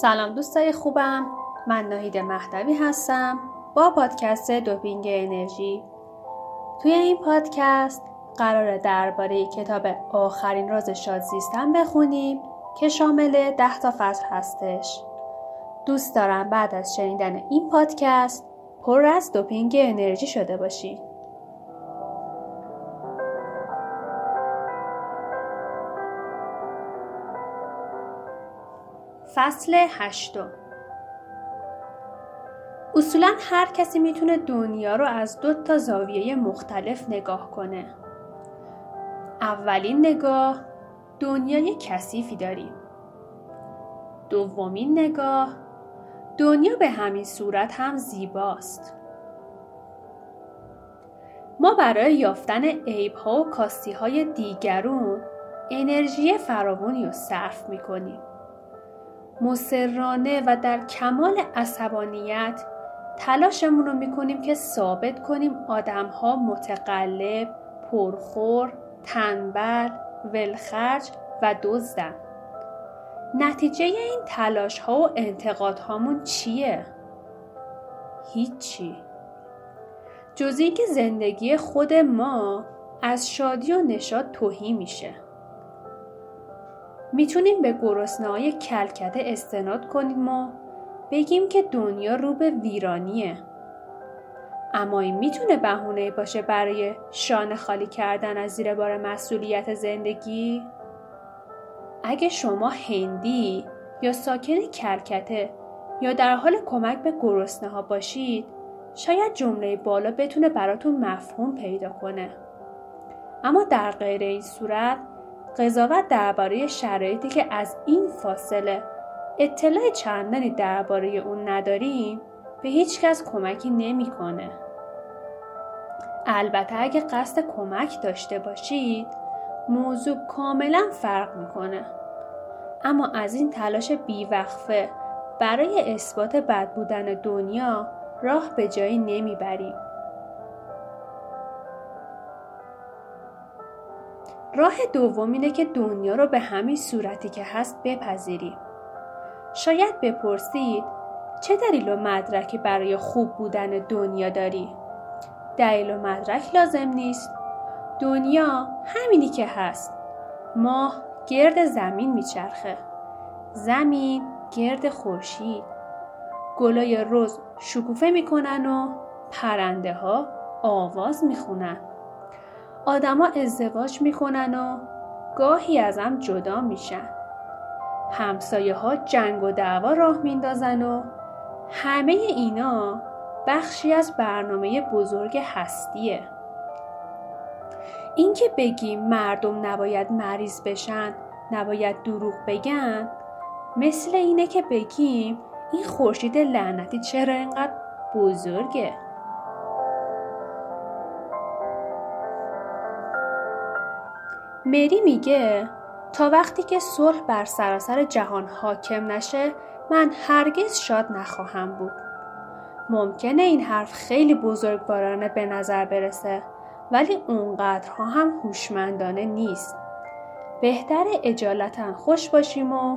سلام دوستای خوبم. من ناهید مهدوی هستم. با پادکست دوپینگ انرژی. توی این پادکست قرار درباره کتاب آخرین راز شاد زیستن بخونیم که شامل ده تا فصل هستش. دوست دارم بعد از شنیدن این پادکست پر از دوپینگ انرژی شده باشی. فصل هشتم اصولا هر کسی می‌تونه دنیا رو از دو تا زاویه مختلف نگاه کنه. اولین نگاه دنیای کثیفی داریم. دومین نگاه دنیا به همین صورت هم زیباست. ما برای یافتن عیب ها و کاستی های دیگرون انرژی فراوانی رو صرف می‌کنیم. مسررانه و در کمال عصبانیت تلاشمون رو می‌کنیم که ثابت کنیم آدم ها متقلب، پرخور، تنبل، ولخرج و دزدن. نتیجه این تلاش ها و انتقاد هامون چیه؟ هیچی. جزی که زندگی خود ما از شادی و نشاد توهی میشه. می‌تونیم به گرسنه‌های کلکته استناد کنیم و بگیم که دنیا رو به ویرانیه. اما این می‌تونه بهونه باشه برای شانه خالی کردن از زیر بار مسئولیت زندگی؟ اگه شما هندی یا ساکن کلکته یا در حال کمک به گرسنه ها باشید شاید جمله بالا بتونه براتون مفهوم پیدا کنه. اما در غیر این صورت قضاوت درباره شرایطی که از این فاصله اطلاع چندانی درباره اون نداریم به هیچ کس کمکی نمی‌کنه. البته اگه قصد کمک داشته باشید موضوع کاملا فرق می‌کنه. اما از این تلاش بیوقفه برای اثبات بد بودن دنیا راه به جایی نمی‌بریم. راه دوم اینه که دنیا رو به همین صورتی که هست بپذیریم. شاید بپرسید چه دلیل و مدرکی برای خوب بودن دنیا داری؟ دلیل و مدرک لازم نیست. دنیا همینی که هست. ماه گرد زمین میچرخه. زمین گرد خورشید. گلای روز شکوفه می‌کنن و پرنده ها آواز می‌خونن. آدما ازدواج می‌کنن و گاهی از هم جدا میشن. همسایه ها جنگ و دعوا راه میندازن و همه اینا بخشی از برنامه بزرگ هستیه. اینکه بگیم مردم نباید مریض بشن، نباید دروغ بگن، مثل اینه که بگیم این خورشید لعنتی چرا اینقدر بزرگه؟ مری میگه تا وقتی که صلح بر سراسر جهان حاکم نشه من هرگز شاد نخواهم بود. ممکنه این حرف خیلی بزرگوارانه به نظر برسه ولی اونقدرها هم هوشمندانه نیست. بهتر اجالتا خوش باشیم و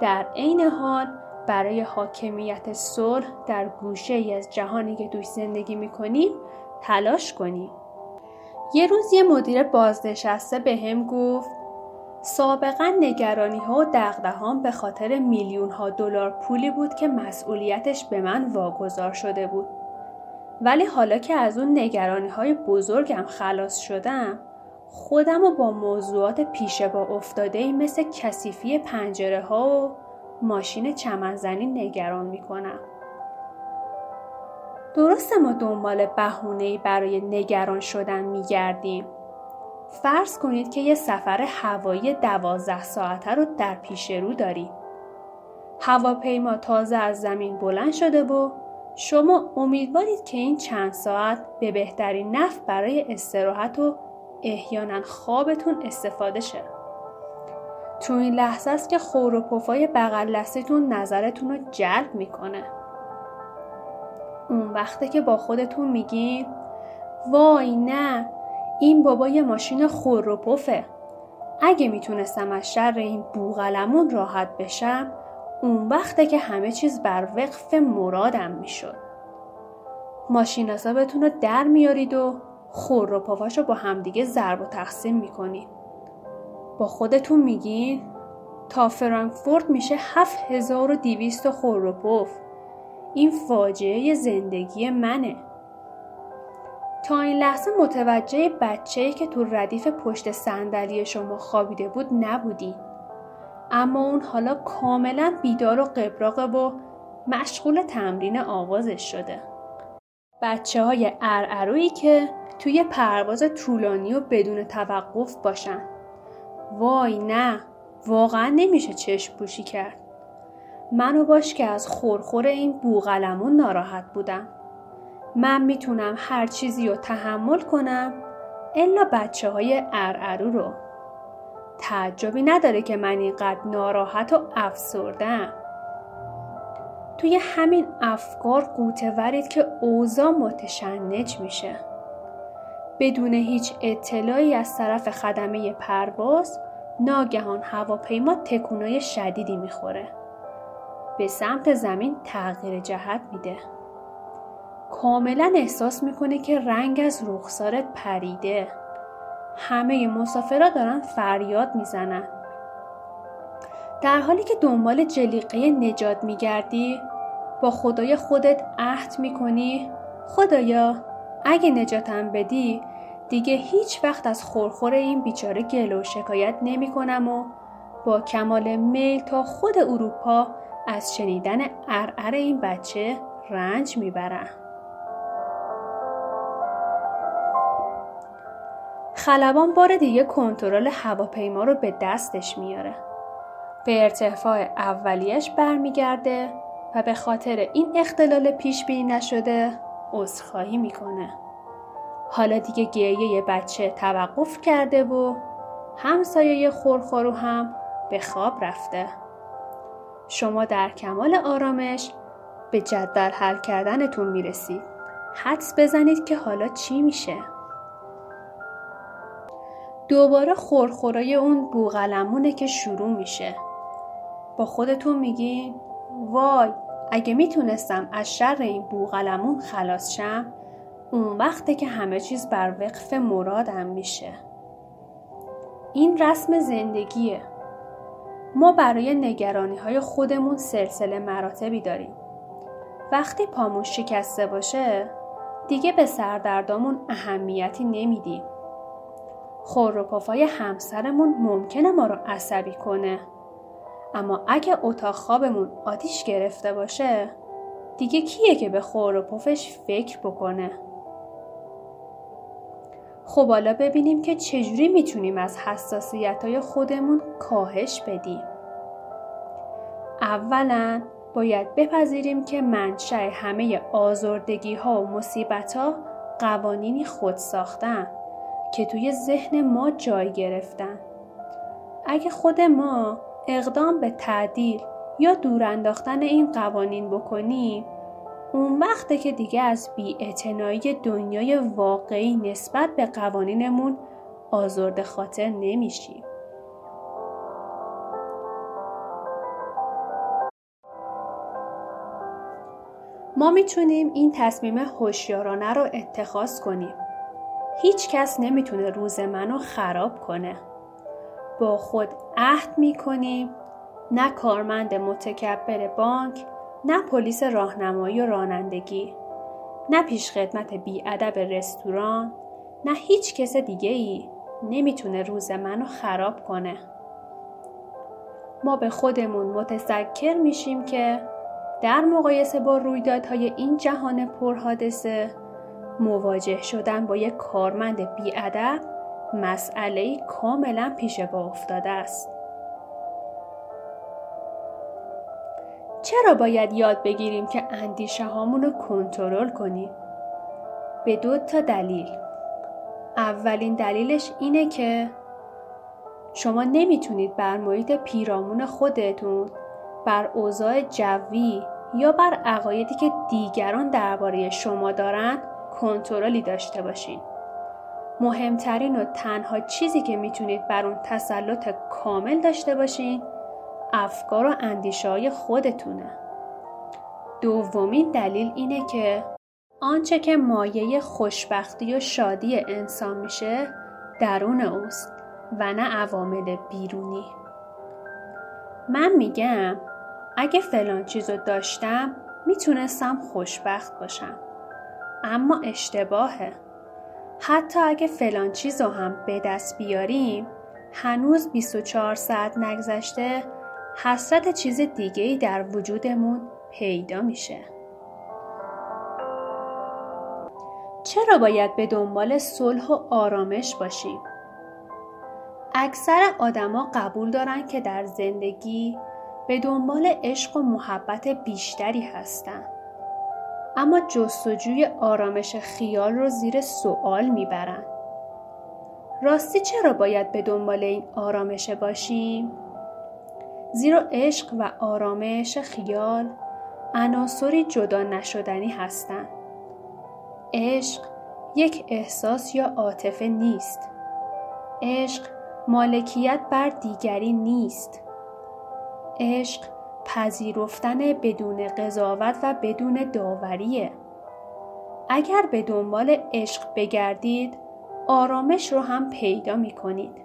در عین حال برای حاکمیت صلح در گوشه ای از جهانی که توش زندگی می‌کنیم تلاش کنیم. یه روز یه مدیر بازنشسته به هم گفت سابقا نگرانی ها و به خاطر میلیون ها دلار پولی بود که مسئولیتش به من واگذار شده بود. ولی حالا که از اون نگرانی های بزرگم خلاص شدم خودم رو با موضوعات پیش با افتاده ای مثل کثیفی پنجره ها و ماشین چمنزنی نگران می‌کنم. درسته ما دنبال بهونه‌ای برای نگران شدن میگردیم. فرض کنید که یه سفر هوایی دوازده ساعته رو در پیش رو داریم. هواپیما تازه از زمین بلند شده و شما امیدوارید که این چند ساعت به بهترین نفع برای استراحت و احیانا خوابتون استفاده شه. تو این لحظه است که خور و پفای بغل نظرتون رو جلب می‌کنه. اون وقته که با خودتون میگین وای نه این بابا یه ماشین خور و پفه اگه می‌تونستم از شر این بوغلمون راحت بشم اون وقته که همه چیز بر وقف مرادم می‌شد. ماشین حسابتون رو در میارید و خور و پافاشو با همدیگه ضرب و تقسیم می‌کنید. با خودتون میگین تا فرانکفورت میشه 7200 خور و پف. این فاجعه زندگی منه. تا این لحظه متوجه بچه‌ای که تو ردیف پشت صندلی شما خوابیده بود نبودی. اما اون حالا کاملا بیدار و قبراقه و مشغول تمرین آوازش شده. بچه های که توی پرواز طولانی و بدون توقف باشن. وای نه واقعا نمیشه چشم پوشی کرد. منو باش که از خورخور این بوغلمون ناراحت بودم. من می‌تونم هر چیزی رو تحمل کنم الا بچه های ارعرو رو. تعجبی نداره که من اینقدر ناراحت و افسردم. توی همین افکار قوته ورید که اوضاع متشنج میشه. بدون هیچ اطلاعی از طرف خدمه پرواز ناگهان هواپیما تکونای شدیدی می‌خوره. به سمت زمین تغییر جهت میده. کاملا احساس می‌کنه که رنگ از رخسارت پریده. همه مسافرا دارن فریاد می‌زنن. در حالی که دنبال جلیقه نجات میگردی با خدای خودت عهد می‌کنی خدایا اگه نجاتم بدی دیگه هیچ وقت از خورخور این بیچاره گل و شکایت نمی کنم و با کمال میل تا خود اروپا از شنیدن ارعر این بچه رنج می‌برم. خلبان بار دیگه کنترل هواپیما رو به دستش میاره. به ارتفاع اولیش برمیگرده و به خاطر این اختلال پیش بینی نشده عذرخواهی می‌کنه. حالا دیگه گریه بچه توقف کرده و همسایه خورخورو هم به خواب رفته. شما در کمال آرامش به جدول حل کردنتون می‌رسید. حدس بزنید که حالا چی میشه؟ دوباره خورخورای اون بوغلمونه که شروع میشه. با خودتون میگین وای اگه می‌تونستم از شر این بوغلمون خلاص شم اون وقته که همه چیز بر وقف مرادم میشه. این رسم زندگیه. ما برای نگرانی های خودمون سلسله مراتبی داریم. وقتی پامون شکسته باشه دیگه به سردردامون اهمیتی نمیدیم. خور و پافای همسرمون ممکنه ما رو عصبی کنه. اما اگه اتاق خوابمون آتیش گرفته باشه دیگه کیه که به خور و پفش فکر بکنه؟ خب حالا ببینیم که چجوری می‌تونیم از حساسیت های خودمون کاهش بدیم. اولا باید بپذیریم که منشأ همه آزردگی ها و مصیبت ها قوانینی خود ساختن که توی ذهن ما جای گرفتن. اگه خود ما اقدام به تعدیل یا دور انداختن این قوانین بکنیم اون وقته که دیگه از بیاعتنایی دنیای واقعی نسبت به قوانینمون آزرد خاطر نمیشیم. ما می‌تونیم این تصمیم هوشیارانه رو اتخاذ کنیم. هیچ کس نمی‌تونه روز منو خراب کنه. با خود عهد می‌کنیم نه کارمند متکبر بانک نه پلیس راهنمایی و رانندگی نه پیش خدمت بیادب رستوران نه هیچ کس دیگه ای نمی‌تونه روز منو خراب کنه. ما به خودمون متذکر میشیم که در مقایسه با رویدادهای این جهان پرحادثه مواجه شدن با یک کارمند بیادب مسئله کاملا پیش با افتاده است. چرا باید یاد بگیریم که اندیشه هامون رو کنترل کنیم؟ به دو تا دلیل. اولین دلیلش اینه که شما نمی‌تونید بر محیط پیرامون خودتون بر اوضاع جوی یا بر عقایدی که دیگران درباره شما دارن کنترلی داشته باشین. مهمترین و تنها چیزی که می‌تونید بر اون تسلط کامل داشته باشین افکار و اندیشه های خودتونه. دومین دلیل اینه که آنچه که مایه خوشبختی و شادی انسان میشه درون اوست و نه عوامل بیرونی. من میگم اگه فلان چیزو داشتم می‌تونستم خوشبخت باشم. اما اشتباهه. حتی اگه فلان چیزو هم به دست بیاریم هنوز 24 ساعت نگذشته حسرت چیز دیگه در وجودمون پیدا میشه. چرا باید به دنبال صلح و آرامش باشیم؟ اکثر آدما قبول دارن که در زندگی به دنبال عشق و محبت بیشتری هستند. اما جستجوی آرامش خیال رو زیر سوال می‌برن. راستی چرا باید به دنبال این آرامش باشیم؟ زیرا عشق و آرامش خیال عناصری جدا نشدنی هستند. عشق یک احساس یا عاطفه نیست. عشق مالکیت بر دیگری نیست. عشق پذیرفتن بدون قضاوت و بدون داوریه. اگر به دنبال عشق بگردید آرامش رو هم پیدا می کنید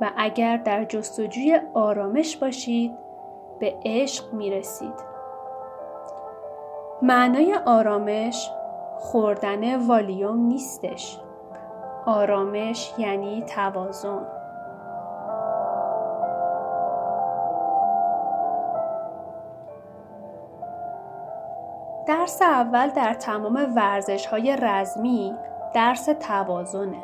و اگر در جستجوی آرامش باشید به عشق می رسید. معنای آرامش خوردن والیوم نیستش. آرامش یعنی توازن. درس اول در تمام ورزش های رزمی درس توازنه.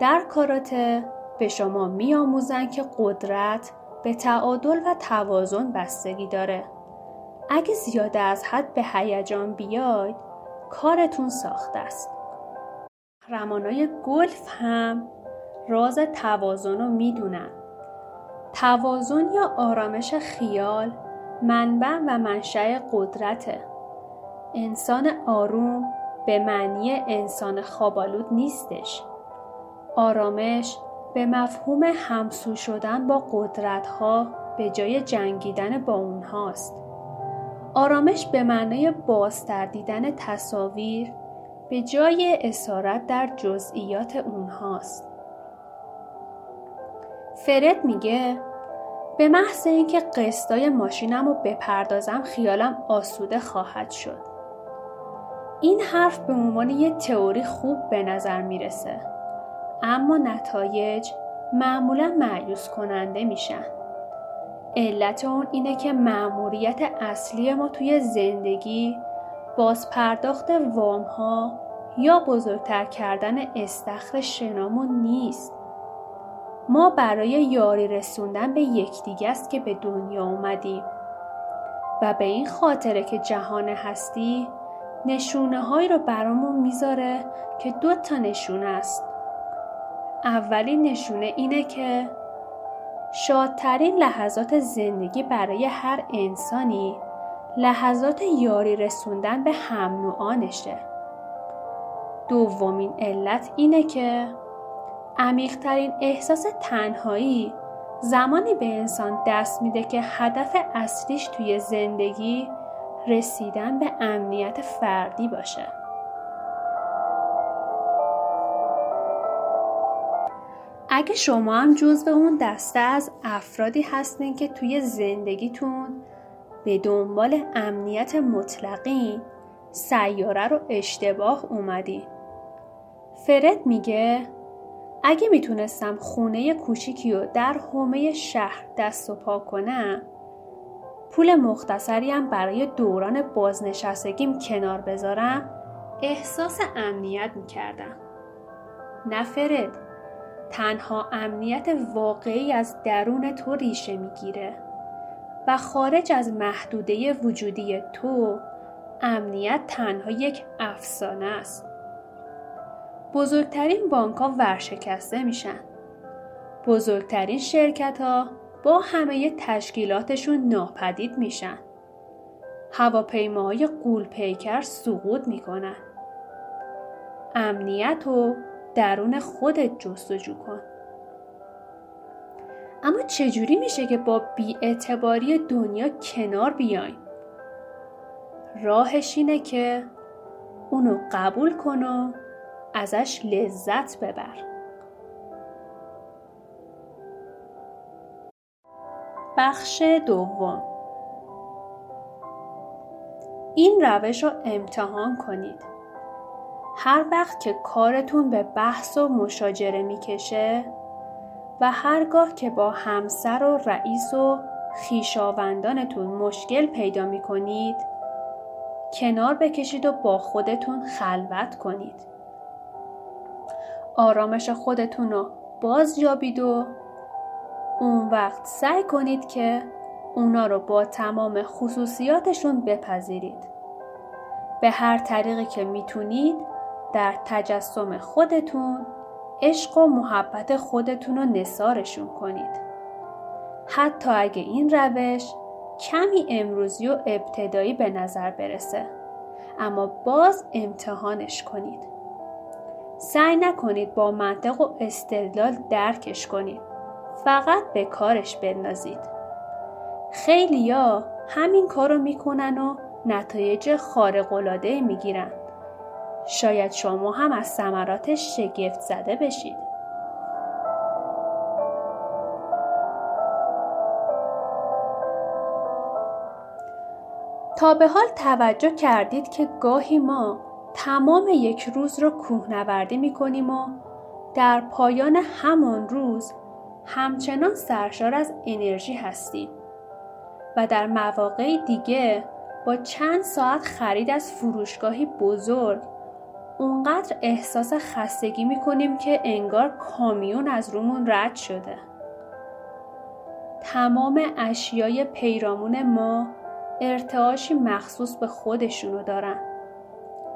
در کاراته به شما می آموزن که قدرت به تعادل و توازن بستگی داره. اگه زیاده از حد به هیجان بیاید کارتون ساخته است. رمانای گلف هم راز توازن رو می‌دونن. توازن یا آرامش خیال منبع و منشأ قدرته. انسان آروم به معنی انسان خوابالود نیستش. آرامش به مفهوم همسو شدن با قدرت ها به جای جنگیدن با اونهاست. آرامش به معنای بازتر دیدن تصاویر به جای اسارت در جزئیات اونهاست. فرد میگه به محض اینکه قسطای ماشینم رو بپردازم خیالم آسوده خواهد شد. این حرف به عنوان یه تئوری خوب به نظر می‌رسه اما نتایج معمولا معیوس کننده میشن. علت اون اینه که مأموریت اصلی ما توی زندگی باز پرداخت وام ها یا بزرگتر کردن استخر شنامون نیست. ما برای یاری رسوندن به یکدیگه است که به دنیا اومدیم و به این خاطره که جهان هستی نشونه هایی رو برامون می‌ذاره که دو تا نشونه است. اولین نشونه اینه که شادترین لحظات زندگی برای هر انسانی لحظات یاری رسوندن به هم نوعانشه. دومین علت اینه که عمیقترین احساس تنهایی زمانی به انسان دست میده که هدف اصلیش توی زندگی رسیدن به امنیت فردی باشه. اگه شما هم جزو اون دسته از افرادی هستین که توی زندگیتون به دنبال امنیت مطلقی سیاره رو اشتباه اومدی. فرد میگه اگه می‌تونستم خونه کوچیکی رو در حومه شهر دست و پا کنم پول مختصری هم برای دوران بازنشستگیم کنار بذارم احساس امنیت می‌کردم. نه فرد تنها امنیت واقعی از درون تو ریشه می‌گیره و خارج از محدوده وجودی تو امنیت تنها یک افسانه است. بزرگترین بانک ها ورشکسته میشن. بزرگترین شرکت ها با همه تشکیلاتشون ناپدید میشن. هواپیماهای قول پیکر سقوط می‌کنن. امنیت و درون خودت جستجو کن. اما چجوری میشه که با بیاعتباری دنیا کنار بیایم؟ راهش اینه که اونو قبول کن و ازش لذت ببر بخش دوم این روش رو امتحان کنید هر وقت که کارتون به بحث و مشاجره می‌کشه و هرگاه که با همسر و رئیس و خیشاوندانتون مشکل پیدا می‌کنید کنار بکشید و با خودتون خلوت کنید آرامش خودتون رو باز یابید و اون وقت سعی کنید که اونا رو با تمام خصوصیاتشون بپذیرید. به هر طریقی که می‌تونید در تجسم خودتون عشق و محبت خودتون رو نصارشون کنید. حتی اگه این روش کمی امروزی و ابتدایی به نظر برسه اما باز امتحانش کنید. سعی نکنید با منطق و استدلال درکش کنید. فقط به کارش بندازید. خیلیا همین کارو می‌کنن و نتایج خارق‌العاده می‌گیرن. شاید شما هم از ثمراتش شگفت زده بشید. تا به حال توجه کردید که گاهی ما تمام یک روز را کوهنوردی می کنیم و در پایان همان روز همچنان سرشار از انرژی هستیم و در مواقع دیگه با چند ساعت خرید از فروشگاهی بزرگ اونقدر احساس خستگی می‌کنیم که انگار کامیون از رومون رد شده. تمام اشیای پیرامون ما ارتعاشی مخصوص به خودشونو دارن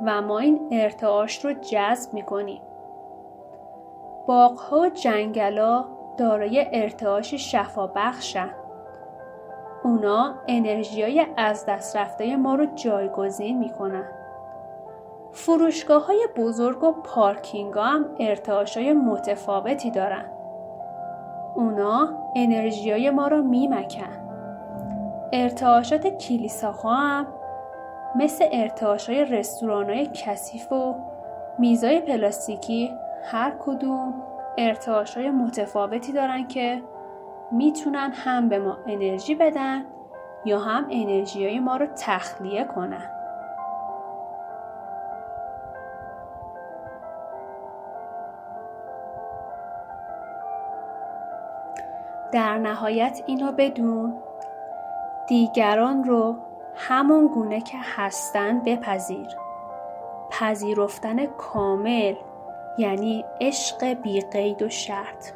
و ما این ارتعاش رو جذب می‌کنیم. باغها و جنگلا دارای ارتعاشی شفا بخشن. اونا انرژیای از دست رفته ما رو جایگزین می‌کنن. فروشگاه های بزرگ و پارکینگ هم ارتعاش های متفاوتی دارن. اونا انرژی های ما رو میمکن. ارتعاشات کلیساها هم مثل ارتعاش های رستوران های کثیف و میزای پلاستیکی هر کدوم ارتعاش های متفاوتی دارن که می‌تونن هم به ما انرژی بدن یا هم انرژی های ما رو تخلیه کنن. در نهایت اینو بدون. دیگران رو همون گونه که هستن بپذیر. پذیرفتن کامل یعنی عشق بی قید و شرط.